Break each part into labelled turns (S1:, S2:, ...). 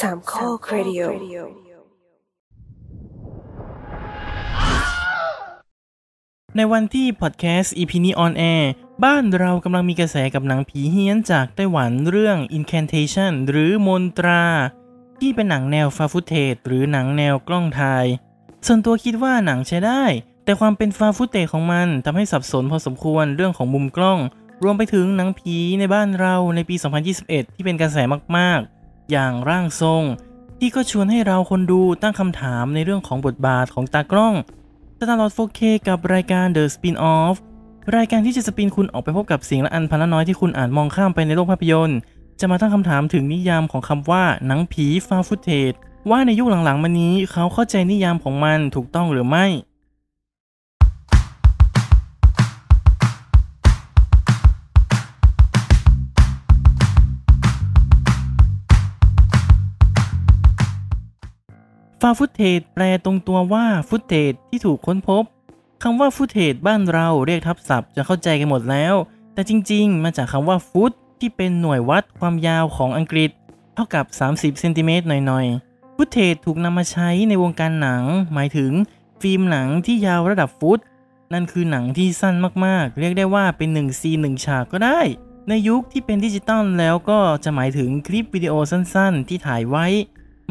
S1: สามข้อครดิโอ
S2: ในวันที่พอดแคสต์ EP นี้ออนแอร์บ้านเรากำลังมีกระแสกับหนังผีเฮี้ยนจากไต้หวันเรื่อง Incantation หรือมนตรา ที่เป็นหนังแนว found footage หรือหนังแนวกล้องส่าย ส่วนตัวคิดว่าหนังใช้ได้ แต่ความเป็นฟาฟุตเทจของมันทำให้สับสนพอสมควรเรื่องของมุมกล้อง รวมไปถึงหนังผีในบ้านเราในปี 2021 ที่เป็นกระแสมากๆ อย่างร่างทรง ที่ก็ชวนให้เราคนดูตั้งคำถามในเรื่องของบทบาทของตากล้องสตาร์ลอด 4K กับรายการ The Spin-off รายการที่จะสปินคุณออกไปพบกับสิ่งละอันพันละน้อยที่คุณอ่านมองข้ามไปในโลกภาพยนตร์ จะมาตั้งคำถามถึงนิยามของคำว่าหนังผีฟาฟุตเทจว่าในยุคหลังๆมานี้เขาเข้าใจนิยามของมันถูกต้องหรือไม่ ฟาฟุตเทจแปลตรงตัวว่าฟุตเทจที่ถูกค้นพบคำว่าฟุตเทจบ้านเราเรียกทับศัพท์จะเข้าใจกันหมดแล้ว แต่จริงๆ มาจากคำว่าฟุตที่เป็นหน่วยวัดความยาวของอังกฤษ เท่ากับ 30เซนติเมตรหน่อยๆ ฟุตเทจถูกนำมาใช้ในวงการหนัง หมายถึง ฟิล์มหนังที่ยาวระดับฟุต นั่นคือหนังที่สั้นมากๆ เรียกได้ว่าเป็น1ซีน1ฉากก็ได้ ในยุคที่เป็นดิจิตอลแล้วก็จะหมายถึงคลิปวิดีโอสั้นๆ ที่ถ่ายไว้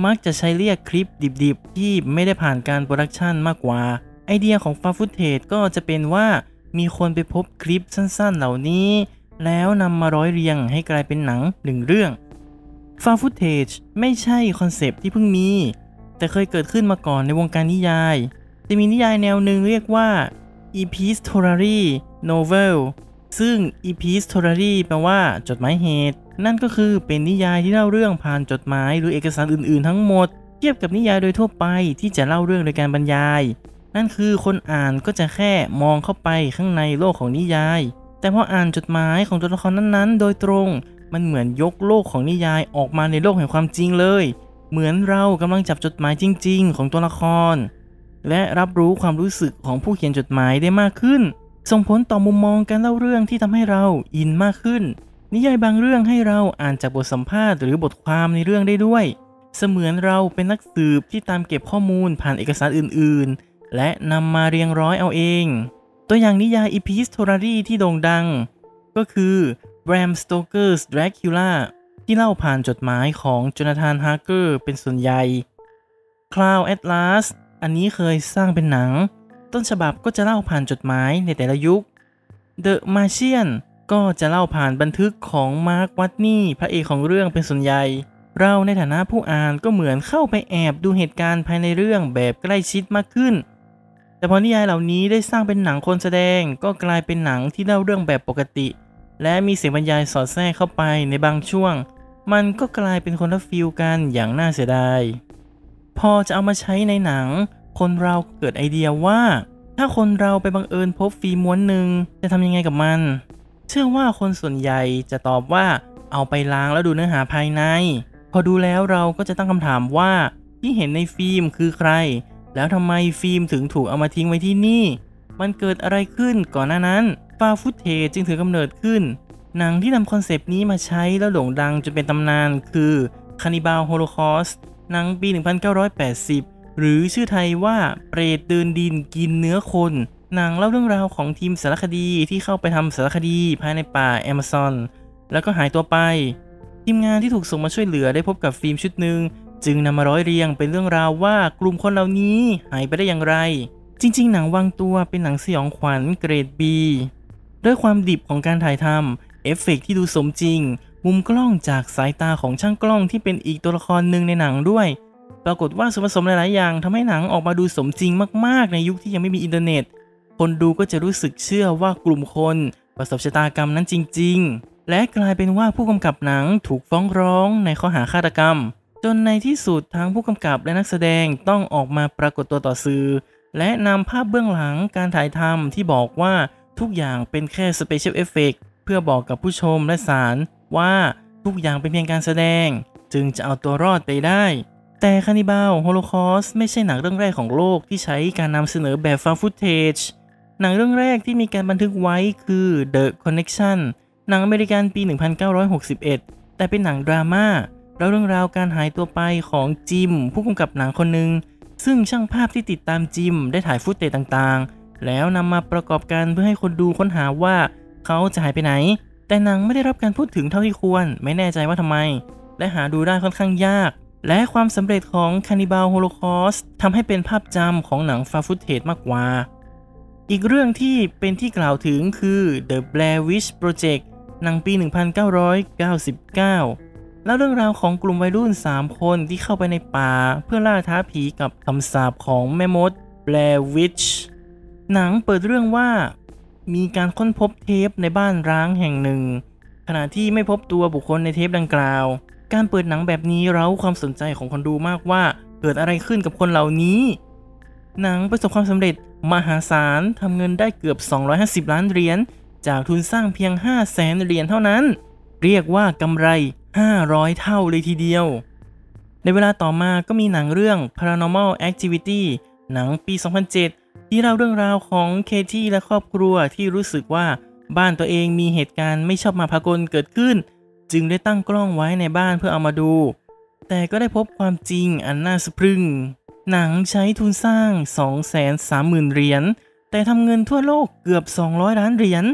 S2: มักจะใช้เรียกคลิปดิบๆ ที่ไม่ได้ผ่านการ production มากกว่า ไอเดียของฟาฟุตเทจก็จะเป็นว่ามีคนไปพบคลิปสั้นๆเหล่านี้ แล้วนำมาร้อยเรียงให้กลายเป็นหนังหนึ่งเรื่อง found footage ไม่ใช่ concept ที่เพิ่งมี แต่เคยเกิดขึ้นมาก่อนในวงการนิยาย จะมีนิยายแนวหนึ่งเรียกว่า epistolary novel ซึ่ง epistolary แปลว่าจดหมายเหตุ นั่นก็คือเป็นนิยายที่เล่าเรื่องผ่านจดหมายหรือเอกสารอื่นๆ ทั้งหมด เทียบกับนิยายโดยทั่วไปที่จะเล่าเรื่องโดยการบรรยาย นั่นคือคนอ่านก็จะแค่มองเข้าไปข้างในโลกของนิยาย แต่พออ่านจดหมายของตัวละครนั้นๆ โดยตรงมันเหมือนยกโลกของนิยายออกมาในโลกแห่งความจริงเลย เหมือนเรากำลังจับจดหมายจริง ๆ ของตัวละคร และรับรู้ความรู้สึกของผู้เขียนจดหมายได้มากขึ้น ส่งผลต่อมุมมองการเล่าเรื่องที่ทำให้เราอินมากขึ้น นิยายบางเรื่องให้เราอ่านจากบทสัมภาษณ์หรือบทความในเรื่องได้ด้วย เสมือนเราเป็นนักสืบที่ตามเก็บข้อมูลผ่านเอกสารอื่น ๆ และนำมาเรียงร้อยเอาเอง ตัวอย่างนิยาย Epistolary ที่โด่งดัง ก็คือ Bram Stoker's Dracula ที่เล่าผ่านจดหมายของจนาธานฮาร์เกอร์เป็นส่วนใหญ่ Cloud Atlas อันนี้เคยสร้างเป็นหนัง ต้นฉบับก็จะเล่าผ่านจดหมายในแต่ละยุค The Martian ก็จะเล่าผ่านบันทึกของมาร์ควัตนี่พระเอกของเรื่องเป็นส่วนใหญ่ เราในฐานะผู้อ่านก็เหมือนเข้าไปแอบดูเหตุการณ์ภายในเรื่องแบบใกล้ชิดมากขึ้น แต่พอนิยายเหล่านี้ได้สร้างเป็นหนังคนแสดง ก็กลายเป็นหนังที่เล่าเรื่องแบบปกติ และมีเสียงบรรยายสอดแทรกเข้าไปในบางช่วง มันก็กลายเป็นคนละฟิลกันอย่างน่าเสียดาย พอจะเอามาใช้ในหนัง คนเราเกิดไอเดียว่า ถ้าคนเราไปบังเอิญพบฟิล์มม้วนหนึ่งจะทำยังไงกับมัน เชื่อว่าคนส่วนใหญ่จะตอบว่าเอาไปล้างแล้วดูเนื้อหาภายใน พอดูแล้วเราก็จะตั้งคำถามว่าที่เห็นในฟิล์มคือใคร แล้วทำไมฟิล์มถึงถูกเอามาทิ้งไว้ที่นี่ มันเกิดอะไรขึ้นก่อนหน้านั้นฟาฟุตเทจึงถือกำเนิดขึ้น หนังที่นำ concept นี้มาใช้แล้วโด่งดังจนเป็นตำนานคือ Cannibal Holocaust หนังปี 1980 หรือชื่อไทยว่าเปรตเดินดินกินเนื้อคน หนังเล่าเรื่องราวของทีมสารคดีที่เข้าไปทำสารคดีภายในป่าแอมะซอน แล้วก็หายตัวไป ทีมงานที่ถูกส่งมาช่วยเหลือได้พบกับฟิล์มชุดหนึ่งจึงนำมาร้อยเรียงเป็นเรื่องราวว่ากลุ่มคนเหล่านี้หายไปได้อย่างไร จริง ๆ หนังวางตัวเป็นหนังสยองขวัญเกรด B ด้วยความดิบของการถ่ายทำเอฟเฟกต์ที่ดูสมจริง มุมกล้องจากสายตาของช่างกล้องที่เป็นอีกตัวละครหนึ่งในหนังด้วย ปรากฏว่าส่วนผสมหลาย ๆ อย่างทำให้หนังออกมาดูสมจริงมาก ๆ ในยุคที่ยังไม่มีอินเทอร์เน็ต คนดูก็จะรู้สึกเชื่อว่ากลุ่มคนประสบชะตากรรมนั้นจริง ๆ และกลายเป็นว่าผู้กำกับหนังถูกฟ้องร้องในข้อหาฆาตกรรม จนในที่สุดทั้งผู้กำกับและนักแสดงต้องออกมาปรากฏตัวต่อสื่อ และนำภาพเบื้องหลังการถ่ายทำที่บอกว่าทุกอย่างเป็นแค่ special effect เพื่อบอกกับผู้ชมและศาลว่าทุกอย่างเป็นเพียงการแสดง จึงจะเอาตัวรอดไปได้ แต่ Cannibal Holocaust ไม่ใช่หนังเรื่องแรกของโลกที่ใช้การนำเสนอแบบ found footage หนังเรื่องแรกที่มีการบันทึกไว้คือ The Connection หนังอเมริกันปี 1961 แต่เป็นหนังดราม่าแล้วเรื่องราวการหายตัวไปของจิม ผู้กำกับหนังคนหนึ่งซึ่งช่างภาพที่ติดตามจิมได้ถ่ายฟุตเตจต่างๆ แล้วนำมาประกอบกันเพื่อให้คนดูค้นหาว่าเขาจะหายไปไหน แต่หนังไม่ได้รับการพูดถึงเท่าที่ควร ไม่แน่ใจว่าทำไม และหาดูได้ค่อนข้างยาก และความสำเร็จของ Cannibal Holocaust ทำให้เป็นภาพจำของหนังฟาฟุตเทจมากกว่า อีกเรื่องที่เป็นที่กล่าวถึงคือ The Blair Witch Project หนังปี 1999 แล้วเรื่องราวของกลุ่มวัยรุ่น 3 คนที่เข้าไปในป่า เพื่อล่าท้าผีกับคำสาปของแม่มด Blair Witch หนังเปิดเรื่องว่ามีการค้นพบเทปในบ้านร้างแห่งหนึ่ง ขณะที่ไม่พบตัวบุคคลในเทปดังกล่าว การเปิดหนังแบบนี้เร้าความสนใจของคนดูมากว่าเกิดอะไรขึ้นกับคนเหล่านี้ หนังประสบความสำเร็จ มหาศาลทำเงินได้เกือบ 250 ล้านเหรียญจากทุนสร้างเพียง 5 0 0แสนเหรียญเท่านั้น เรียกว่ากำไร 500 เท่าเลยทีเดียว ในเวลาต่อมาก็มีหนังเรื่อง Paranormal Activity หนังปี 2007 ที่เล่าเรื่องราวของเคที่และครอบครัวที่รู้สึกว่าบ้านตัวเองมีเหตุการณ์ไม่ชอบมาพากลเกิดขึ้น จึงได้ตั้งกล้องไว้ในบ้านเพื่อเอามาดู แต่ก็ได้พบความจริงอันน่าสะพรึง หนังใช้ทุนสร้าง 230,000 เหรียญ แต่ทำเงินทั่วโลกเกือบ 200 ล้านเหรียญ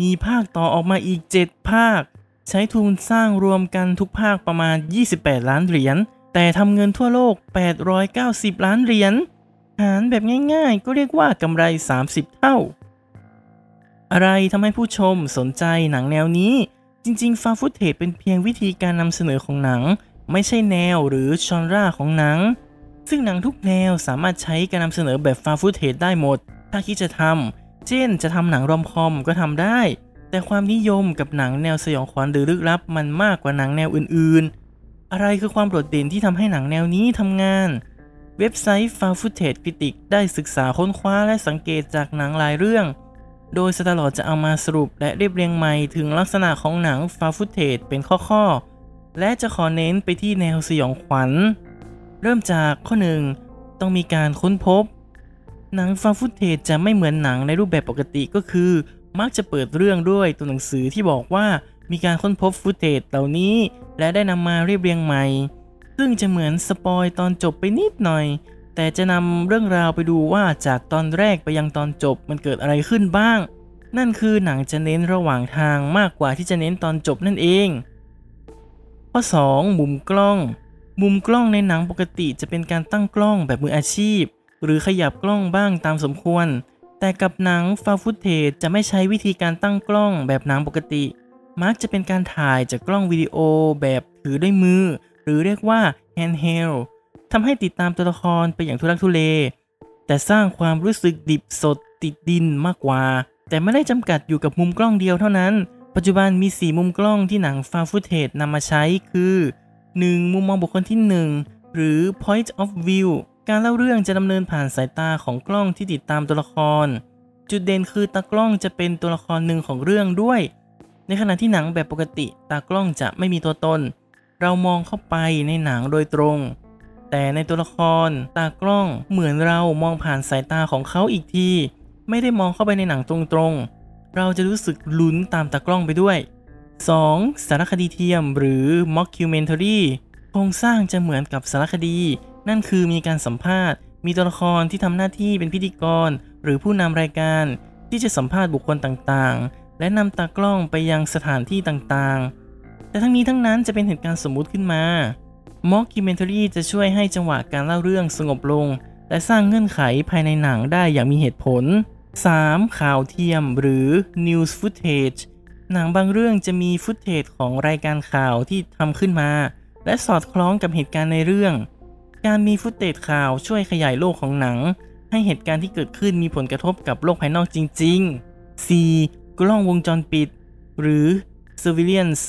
S2: มีภาคต่อออกมาอีก 7 ภาค ใช้ทุนสร้างรวมกันทุกภาคประมาณ 28 ล้านเหรียญ แต่ทำเงินทั่วโลก 890 ล้านเหรียญ หารแบบง่ายๆ ก็เรียกว่ากำไร 30 เท่า อะไรทำให้ผู้ชมสนใจหนังแนวนี้ จริงๆ ฟาฟุตเทจเป็นเพียงวิธีการนำเสนอของหนัง ไม่ใช่แนวหรือ genre ของหนัง ซึ่งหนังทุกแนวสามารถใช้การนำเสนอแบบฟาฟุตเทจได้หมด ถ้าคิดจะทำเช่นจะทำหนัง rom-com ก็ทำได้ แต่ความนิยมกับหนังแนวสยองขวัญหรือลึกลับมันมากกว่าหนังแนวอื่นๆ อะไรคือความโดดเด่นที่ทำให้หนังแนวนี้ทำงาน เว็บไซต์ f o u n Footage Critic ได้ศึกษาค้นคว้าและสังเกตจากหนังหลายเรื่อง โดยสตาร์ลอร์ดจะเอามาสรุปและเรียบเรียงใหม่ถึงลักษณะของหนัง f o u n Footage เป็นข้อๆและจะขอเน้นไปที่แนวสยองขวัญ เริ่มจากข้อหนึ่งต้องมีการค้นพบ หนังฟาฟุตเทจจะไม่เหมือนหนังในรูปแบบปกติก็คือ มักจะเปิดเรื่องด้วยตัวหนังสือที่บอกว่ามีการค้นพบ footage เหล่านี้ และได้นำมาเรียบเรียงใหม่ ซึ่งจะเหมือน spoil ตอนจบไปนิดหน่อย แต่จะนำเรื่องราวไปดูว่าจากตอนแรกไปยังตอนจบมันเกิดอะไรขึ้นบ้าง นั่นคือหนังจะเน้นระหว่างทางมากกว่าที่จะเน้นตอนจบนั่นเอง ข้อ 2 มุมกล้อง มุมกล้องในหนังปกติจะเป็นการตั้งกล้องแบบมืออาชีพ หรือขยับกล้องบ้างตามสมควร แต่กับหนังฟาฟุตเทจจะไม่ใช้วิธีการตั้งกล้องแบบหนังปกติ มักจะเป็นการถ่ายจากกล้องวิดีโอแบบถือด้วยมือ หรือเรียกว่า handheld ทำให้ติดตามตัวละครไปอย่างทุลักทุเล แต่สร้างความรู้สึกดิบสดติดดินมากกว่า แต่ไม่ได้จำกัดอยู่กับมุมกล้องเดียวเท่านั้น ปัจจุบันมี 4 มุมกล้องที่หนังฟาฟุตเทจนำมาใช้คือ 1. มุมมองบุคคลที่ 1 หรือ point of view การเล่าเรื่องจะดำเนินผ่านสายตาของกล้องที่ติดตามตัวละคร จุดเด่นคือตากล้องจะเป็นตัวละครหนึ่งของเรื่องด้วย ในขณะที่หนังแบบปกติ ตากล้องจะไม่มีตัวตน เรามองเข้าไปในหนังโดยตรง แต่ในตัวละคร ตากล้องเหมือนเรามองผ่านสายตาของเขาอีกที ไม่ได้มองเข้าไปในหนังตรงๆ เราจะรู้สึกลุ้นตามตากล้องไปด้วย 2. สารคดีเทียมหรือ mockumentary โครงสร้างจะเหมือนกับสารคดี นั่นคือมีการสัมภาษณ์ มีตัวละครที่ทำหน้าที่เป็นพิธีกร หรือผู้นำรายการ ที่จะสัมภาษณ์บุคคลต่างๆ และนำตากล้องไปยังสถานที่ต่างๆ แต่ทั้งนี้ทั้งนั้นจะเป็นเหตุการณ์สมมุติขึ้นมา mockumentary จะช่วยให้จังหวะการเล่าเรื่องสงบลง และสร้างเงื่อนไขภายในหนังได้อย่างมีเหตุผล 3. ข่าวเทียมหรือ news footage หนังบางเรื่องจะมีฟุตเทจของรายการข่าวที่ทำขึ้นมา และสอดคล้องกับเหตุการณ์ในเรื่อง การมีฟุตเทจข่าวช่วยขยายโลกของหนัง ให้เหตุการณ์ที่เกิดขึ้นมีผลกระทบกับโลกภายนอกจริง ๆ 4. กล้องวงจรปิด หรือ surveillance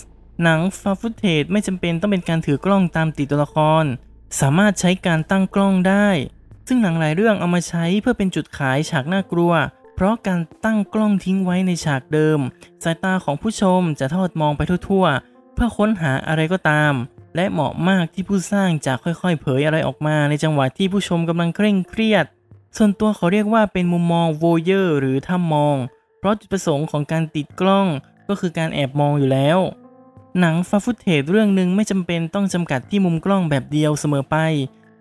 S2: หนังฟาฟุตเทจไม่จำเป็นต้องเป็นการถือกล้องตามติดตัวละคร สามารถใช้การตั้งกล้องได้ ซึ่งหนังหลายเรื่องเอามาใช้เพื่อเป็นจุดขายฉากน่ากลัว เพราะการตั้งกล้องทิ้งไว้ในฉากเดิม สายตาของผู้ชมจะทอดมองไปทั่วๆ เพื่อค้นหาอะไรก็ตาม และเหมาะมากที่ผู้สร้างจะค่อยๆ เผยอะไรออกมาในจังหวะที่ผู้ชมกำลังเคร่งเครียด ส่วนตัวเขาเรียกว่าเป็นมุมมอง voyeur หรือถ้ำมอง เพราะจุดประสงค์ของการติดกล้องก็คือการแอบมองอยู่แล้ว หนังฟาฟุตเทจเรื่องหนึ่งไม่จำเป็นต้องจำกัดที่มุมกล้องแบบเดียวเสมอไป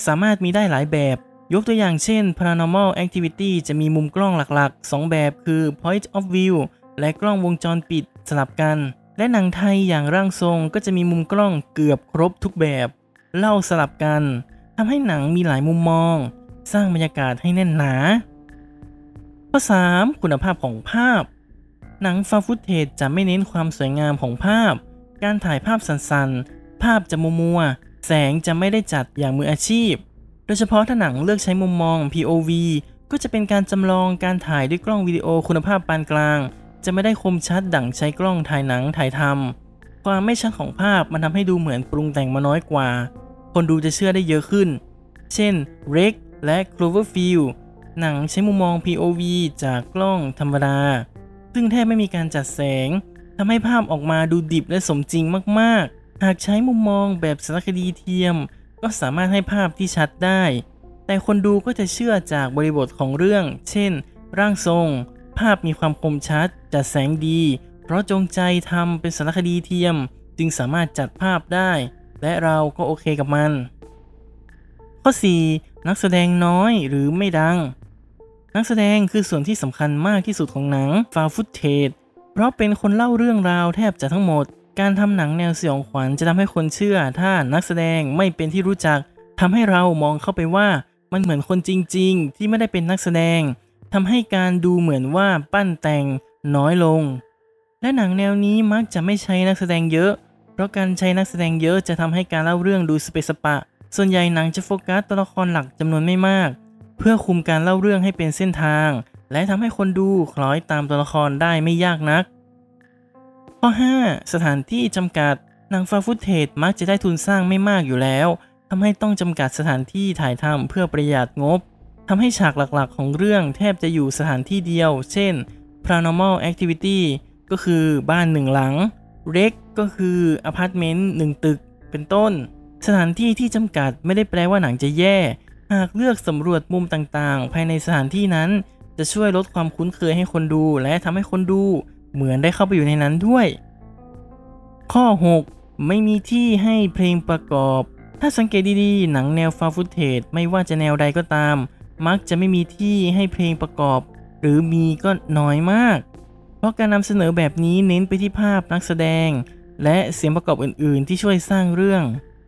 S2: สามารถมีได้หลายแบบ ยกตัวอย่างเช่น Paranormal Activity จะมีมุมกล้องหลักๆ 2 แบบคือ Point of View และกล้องวงจรปิดสลับกัน และหนังไทยอย่างร่างทรงก็จะมีมุมกล้องเกือบครบทุกแบบ เล่าสลับกันทำให้หนังมีหลายมุมมอง สร้างบรรยากาศให้แน่นหนา ข้อ 3. คุณภาพของภาพ หนังฟาฟุตเทจจะไม่เน้นความสวยงามของภาพ การถ่ายภาพสันๆภาพจะมัวมัวๆ แสงจะไม่ได้จัดอย่างมืออาชีพ โดยเฉพาะถ้าหนังเลือกใช้มุมมอง POV ก็จะเป็นการจำลองการถ่ายด้วยกล้องวิดีโอคุณภาพปานกลาง จะไม่ได้คมชัดดั่งใช้กล้องถ่ายหนังถ่ายทำความไม่ชัดของภาพมันทำให้ดูเหมือนปรุงแต่งมาน้อยกว่า คนดูจะเชื่อได้เยอะขึ้น เช่น Rec และ Cloverfield หนังใช้มุมมอง POV จากกล้องธรรมดา ซึ่งแทบไม่มีการจัดแสงทำให้ภาพออกมาดูดิบและสมจริงมาก ๆ หากใช้มุมมองแบบสารคดีเทียม ก็สามารถให้ภาพที่ชัดได้ แต่คนดูก็จะเชื่อจากบริบทของเรื่อง เช่น ร่างทรง ภาพมีความคมชัด จัดแสงดี เพราะจงใจทำเป็นสารคดีเทียม จึงสามารถจัดภาพได้ และเราก็โอเคกับมัน ข้อ 4. นักแสดงน้อยหรือไม่ดัง นักแสดงคือส่วนที่สำคัญมากที่สุดของหนังฟาวฟุตเทจเพราะเป็นคนเล่าเรื่องราวแทบจะทั้งหมด การทำหนังแนวสยองขวัญจะทำให้คนเชื่อ ถ้านักแสดงไม่เป็นที่รู้จักทำให้เรามองเข้าไปว่ามันเหมือนคนจริง ๆ ที่ไม่ได้เป็นนักแสดงทำให้การดูเหมือนว่าปั้นแต่งน้อยลง และหนังแนวนี้มักจะไม่ใช้นักแสดงเยอะ เพราะการใช้นักแสดงเยอะจะทำให้การเล่าเรื่องดูสเปสปะ ส่วนใหญ่หนังจะโฟกัสตัวละครหลักจำนวนไม่มาก เพื่อคุมการเล่าเรื่องให้เป็นเส้นทาง และทำให้คนดูคล้อยตามตัวละครได้ไม่ยากนัก ข้อ 5 สถานที่จำกัดหนังฟาฟุตเทจมักจะได้ทุนสร้างไม่มากอยู่แล้วทำให้ต้องจำกัดสถานที่ถ่ายทำเพื่อประหยัดงบทำให้ฉากหลักๆ ของเรื่องแทบจะอยู่สถานที่เดียว เช่น Paranormal Activity ก็คือบ้านหนึ่งหลัง Rec ก็คืออพาร์ตเมนต์หนึ่งตึก เป็นต้น สถานที่ที่จำกัดไม่ได้แปลว่าหนังจะแย่ หากเลือกสำรวจมุมต่างๆ ภายในสถานที่นั้น จะช่วยลดความคุ้นเคยให้คนดู และทำให้คนดู เหมือนได้เข้าไปอยู่ในนั้นด้วย ข้อ 6 ไม่มีที่ให้เพลงประกอบ ถ้าสังเกตดีๆ หนังแนวฟาฟุตเทจไม่ว่าจะแนวใดก็ตาม มักจะไม่มีที่ให้เพลงประกอบ หรือมีก็น้อยมาก เพราะการนำเสนอแบบนี้เน้นไปที่ภาพนักแสดง และเสียงประกอบอื่นๆ ที่ช่วยสร้างเรื่อง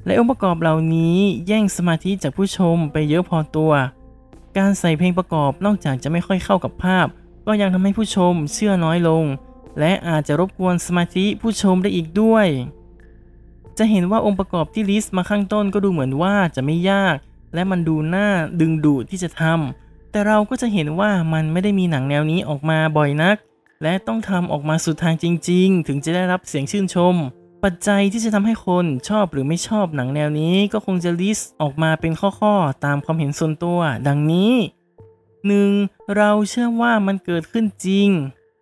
S2: และองค์ประกอบเหล่านี้แย่งสมาธิจากผู้ชมไปเยอะพอตัว การใส่เพลงประกอบนอกจากจะไม่ค่อยเข้ากับภาพ ก็ยังทำให้ผู้ชมเชื่อน้อยลง และอาจจะรบกวนสมาธิผู้ชมได้อีกด้วย จะเห็นว่าองค์ประกอบที่ลิสต์มาข้างต้นก็ดูเหมือนว่าจะไม่ยาก และมันดูน่าดึงดูดที่จะทำแต่เราก็จะเห็นว่ามันไม่ได้มีหนังแนวนี้ออกมาบ่อยนัก และต้องทำออกมาสุดทางจริง ๆ ถึงจะได้รับเสียงชื่นชม ปัจจัยที่จะทำให้คนชอบหรือไม่ชอบหนังแนวนี้ก็คงจะลิสต์ออกมาเป็นข้อๆตามความเห็นส่วนตัว ดังนี้ 1. เราเชื่อว่ามันเกิดขึ้นจริง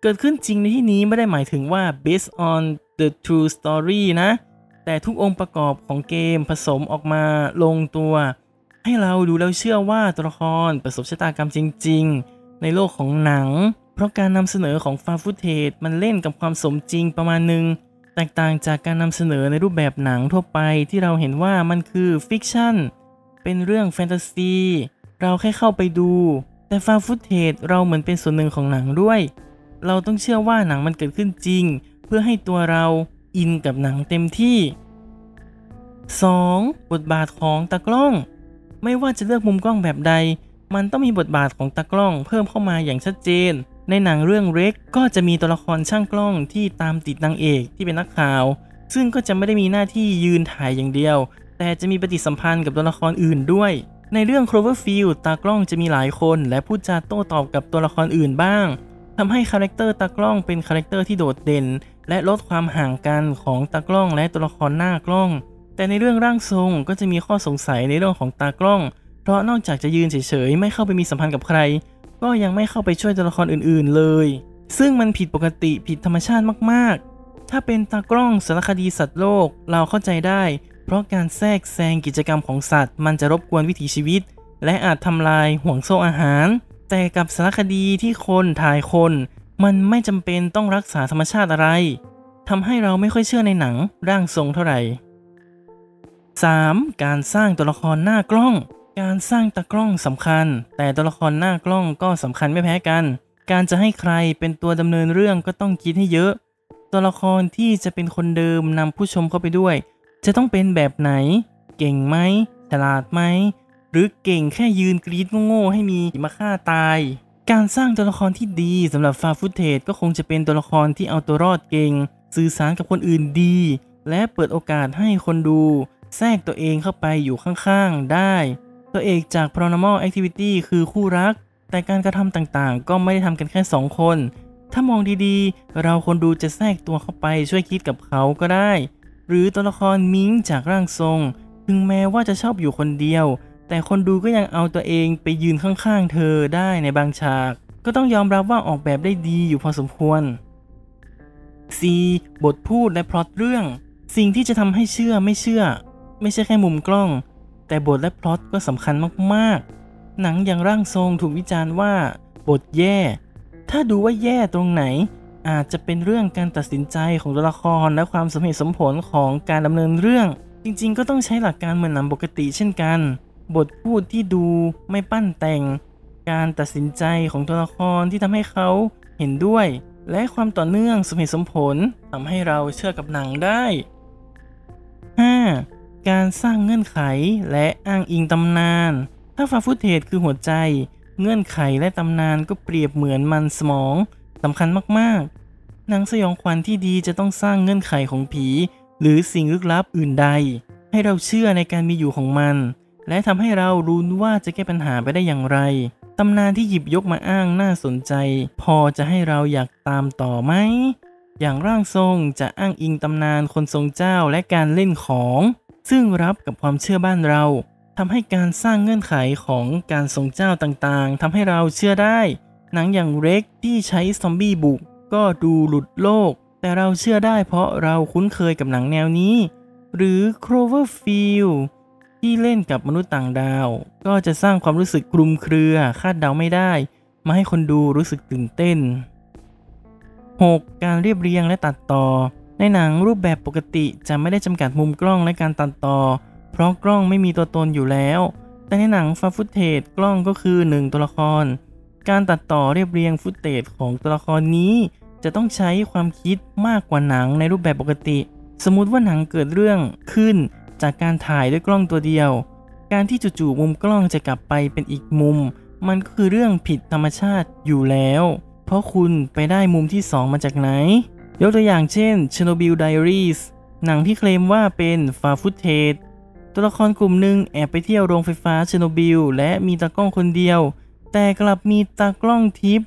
S2: เกิดขึ้นจริงในที่นี้ไม่ได้หมายถึงว่า based on the true story นะ แต่ทุกองค์ประกอบของเกมผสมออกมาลงตัว ให้เราดูแล้วเชื่อว่าตัวละครประสบชะตากรรมจริง ๆ ในโลกของหนัง เพราะการนำเสนอของฟาฟุตเทจมันเล่นกับความสมจริงประมาณหนึ่งแตกต่างจากการนำเสนอในรูปแบบหนังทั่วไปที่เราเห็นว่ามันคือ fiction เป็นเรื่องแฟนตาซีเราแค่เข้าไปดู แต่ฟาฟุตเทจเราเหมือนเป็นส่วนหนึ่งของหนังด้วย เราต้องเชื่อว่าหนังมันเกิดขึ้นจริง เพื่อให้ตัวเราอินกับหนังเต็มที่ 2. บทบาทของตากล้อง ไม่ว่าจะเลือกมุมกล้องแบบใด มันต้องมีบทบาทของตากล้อง เพิ่มเข้ามาอย่างชัดเจน ในหนังเรื่อง REC ก็จะมีตัวละครช่างกล้องที่ตามติดนางเอกที่เป็นนักข่าว ซึ่งก็จะไม่ได้มีหน้าที่ยืนถ่ายอย่างเดียว แต่จะมีปฏิสัมพันธ์กับตัวละครอื่นด้วย ในเรื่อง Cloverfield ตากล้องจะมีหลายคน และพูดจาโต้ตอบกับตัวละครอื่นบ้าง ทำให้ character ตากล้องเป็น character ที่โดดเด่น และลดความห่างกันของตากล้องและตัวละครหน้ากล้อง แต่ในเรื่องร่างทรงก็จะมีข้อสงสัยในเรื่องของตากล้อง เพราะนอกจากจะยืนเฉยๆ ไม่เข้าไปมีสัมพันธ์กับใคร ก็ยังไม่เข้าไปช่วยตัวละครอื่นๆเลย ซึ่งมันผิดปกติผิดธรรมชาติมากๆ ถ้าเป็นตากล้องสารคดีสัตว์โลกเราเข้าใจได้ เพราะการแทรกแซงกิจกรรมของสัตว์ มันจะรบกวนวิถีชีวิต และอาจทำลายห่วงโซ่อาหาร แต่กับสารคดีที่คนถ่ายคน มันไม่จำเป็นต้องรักษาธรรมชาติอะไรทำให้เราไม่ค่อยเชื่อในหนังร่างทรงเท่าไหร่ 3. การสร้างตัวละครหน้ากล้อง การสร้างตากล้องสำคัญ แต่ตัวละครหน้ากล้องก็สำคัญไม่แพ้กัน การจะให้ใครเป็นตัวดำเนินเรื่องก็ต้องคิดให้เยอะ ตัวละครที่จะเป็นคนเดิมนำผู้ชมเข้าไปด้วย จะต้องเป็นแบบไหน เก่งไหมฉลาดไหม หรือเก่งแค่ยืนกรีดโง่ๆให้มีมาฆ่าตาย การสร้างตัวละครที่ดีสำหรับฟาฟุตเทจก็คงจะเป็นตัวละครที่เอาตัวรอดเก่ง สื่อสารกับคนอื่นดี และเปิดโอกาสให้คนดู แทรกตัวเองเข้าไปอยู่ข้างๆ ได้ ตัวเอกจาก Paranormal Activity คือคู่รัก แต่การกระทำต่างๆ ก็ไม่ได้ทำกันแค่ 2 คน ถ้ามองดีๆ เราคนดูจะแทรกตัวเข้าไปช่วยคิดกับเขาก็ได้ หรือตัวละครมิงจากร่างทรง ถึงแม้ว่าจะชอบอยู่คนเดียว แต่คนดูก็ยังเอาตัวเองไปยืนข้างๆ เธอได้ในบางฉาก ก็ต้องยอมรับว่าออกแบบได้ดีอยู่พอสมควร C บทพูดและพล็อตเรื่อง สิ่งที่จะทำให้เชื่อไม่เชื่อ ไม่ใช่แค่มุมกล้อง แต่บทและพล็อตก็สำคัญมากๆ หนังอย่างร่างทรงถูกวิจารณ์ว่า บทแย่ ถ้าดูว่าแย่ตรงไหน อาจจะเป็นเรื่องการตัดสินใจของตัวละครและความสมเหตุสมผลของการดำเนินเรื่อง จริง ๆ ก็ต้องใช้หลักการเหมือนหนังปกติเช่นกัน บทพูดที่ดูไม่ปั้นแต่ง การตัดสินใจของตัวละครที่ทำให้เขาเห็นด้วย และความต่อเนื่องสมเหตุสมผลทำให้เราเชื่อกับหนังได้ 5. การสร้างเงื่อนไขและอ้างอิงตำนาน ถ้าฟาฟุตเทจคือหัวใจ เงื่อนไขและตำนานก็เปรียบเหมือนมันสมองสำคัญมากๆ หนังสยองขวัญที่ดีจะต้องสร้างเงื่อนไขของผี หรือสิ่งลึกลับอื่นใด ให้เราเชื่อในการมีอยู่ของมัน และทำให้เรารู้ว่าจะแก้ปัญหาไปได้อย่างไร ตำนานที่หยิบยกมาอ้างน่าสนใจ พอจะให้เราอยากตามต่อไหม อย่างร่างทรงจะอ้างอิงตำนานคนทรงเจ้าและการเล่นของ ซึ่งรับกับความเชื่อบ้านเราทำให้การสร้างเงื่อนไขของการทรงเจ้าต่างๆทำให้เราเชื่อได้ หนังอย่างเร็กที่ใช้ซอมบี้บุก ก็ดูหลุดโลก แต่เราเชื่อได้เพราะเราคุ้นเคยกับหนังแนวนี้ หรือ Cloverfield ที่เล่นกับมนุษย์ต่างดาว ก็จะสร้างความรู้สึกคลุมเครือคาดเดาไม่ได้ มาให้คนดูรู้สึกตื่นเต้น 6. การเรียบเรียงและตัดต่อ ในหนังรูปแบบปกติจะไม่ได้จำกัดมุมกล้องและการตัดต่อ เพราะกล้องไม่มีตัวตนอยู่แล้ว แต่ในหนังฟาฟุตเทจกล้องก็คือ 1 ตัวละคร การตัดต่อเรียบเรียงฟุตเทจของตัวละครนี้ จะต้องใช้ความคิดมากกว่าหนังในรูปแบบปกติ สมมุติว่าหนังเกิดเรื่องขึ้น จากการถ่ายด้วยกล้องตัวเดียว การที่จู่ๆมุมกล้องจะกลับไปเป็นอีกมุม มันก็คือเรื่องผิดธรรมชาติอยู่แล้ว เพราะคุณไปได้มุมที่ 2 มาจากไหน ยกตัวอย่างเช่น Chernobyl Diaries หนังที่เคลมว่าเป็นฟาฟุตเทจตัวละครกลุ่มหนึ่งแอบไปเที่ยวโรงไฟฟ้าเชโนบิลและมีตากล้องคนเดียว แต่กลับมีตากล้องทิป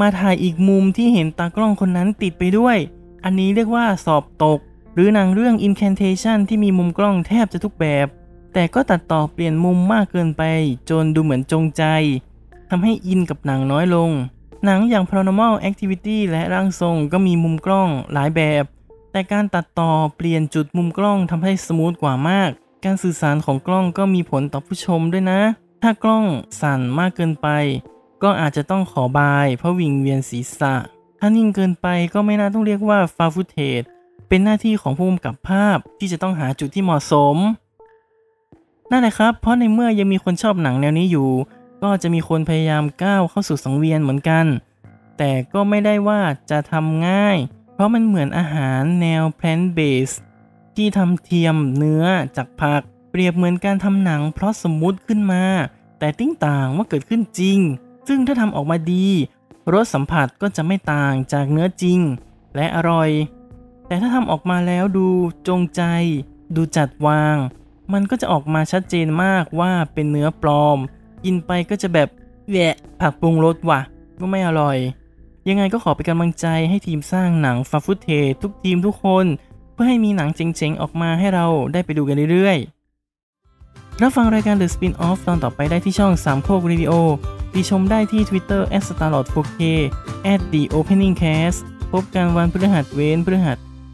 S2: มาถ่ายอีกมุมที่เห็นตากล้องคนนั้นติดไปด้วย อันนี้เรียกว่าสอบตก รือหนังเรื่อง Incantation ที่มีมุมกล้องแทบจะทุกแบบ แต่ก็ตัดต่อเปลี่ยนมุมมากเกินไป จนดูเหมือนจงใจทำให้อินกับหนังน้อยลง หนังอย่าง Paranormal Activity และร่างทรงก็มีมุมกล้องหลายแบบ แต่การตัดต่อเปลี่ยนจุดมุมกล้องทำให้สมูทกว่ามาก การสื่อสารของกล้องก็มีผลต่อผู้ชมด้วยนะ ถ้ากล้องสั่นมากเกินไป ก็อาจจะต้องขอบายเพราะวิงเวียนศีรษะ ถ้านิ่งเกินไปก็ไม่น่าต้องเรียกว่าฟาฟุเทจ เป็นหน้าที่ของผู้กำกับภาพที่จะต้องหาจุดที่เหมาะสม นั่นแหละครับ เพราะในเมื่อยังมีคนชอบหนังแนวนี้อยู่ ก็จะมีคนพยายามก้าวเข้าสู่สังเวียนเหมือนกัน แต่ก็ไม่ได้ว่าจะทำง่าย เพราะมันเหมือนอาหารแนว plant based ที่ทำเทียมเนื้อจากผัก เปรียบเหมือนการทำหนังเพราะสมมุติขึ้นมา แต่ติ้งต่างว่าเกิดขึ้นจริง ซึ่งถ้าทำออกมาดีรสสัมผัสก็จะไม่ต่างจากเนื้อจริง และอร่อย แต่ถ้าทำออกมาแล้วดูจงใจ ดูจัดวาง มันก็จะออกมาชัดเจนมากว่าเป็นเนื้อปลอม กินไปก็จะแบบแหวะผักปรุงรสว่ะก็ไม่อร่อย ยังไงก็ขอเป็นกำลังใจให้ทีมสร้างหนังฟาฟุตเททุกทีมทุกคน เพื่อให้มีหนังเจ๋งๆ ออกมาให้เราได้ไปดูกันเรื่อยๆ รับฟังรายการ The Spin-off ตอนต่อไปได้ที่ช่องสามโคกวิดีโอติชมได้ที่ Twitter @starlord4k @theopeningcast พบกันวันพฤหัสเว้นพฤหัส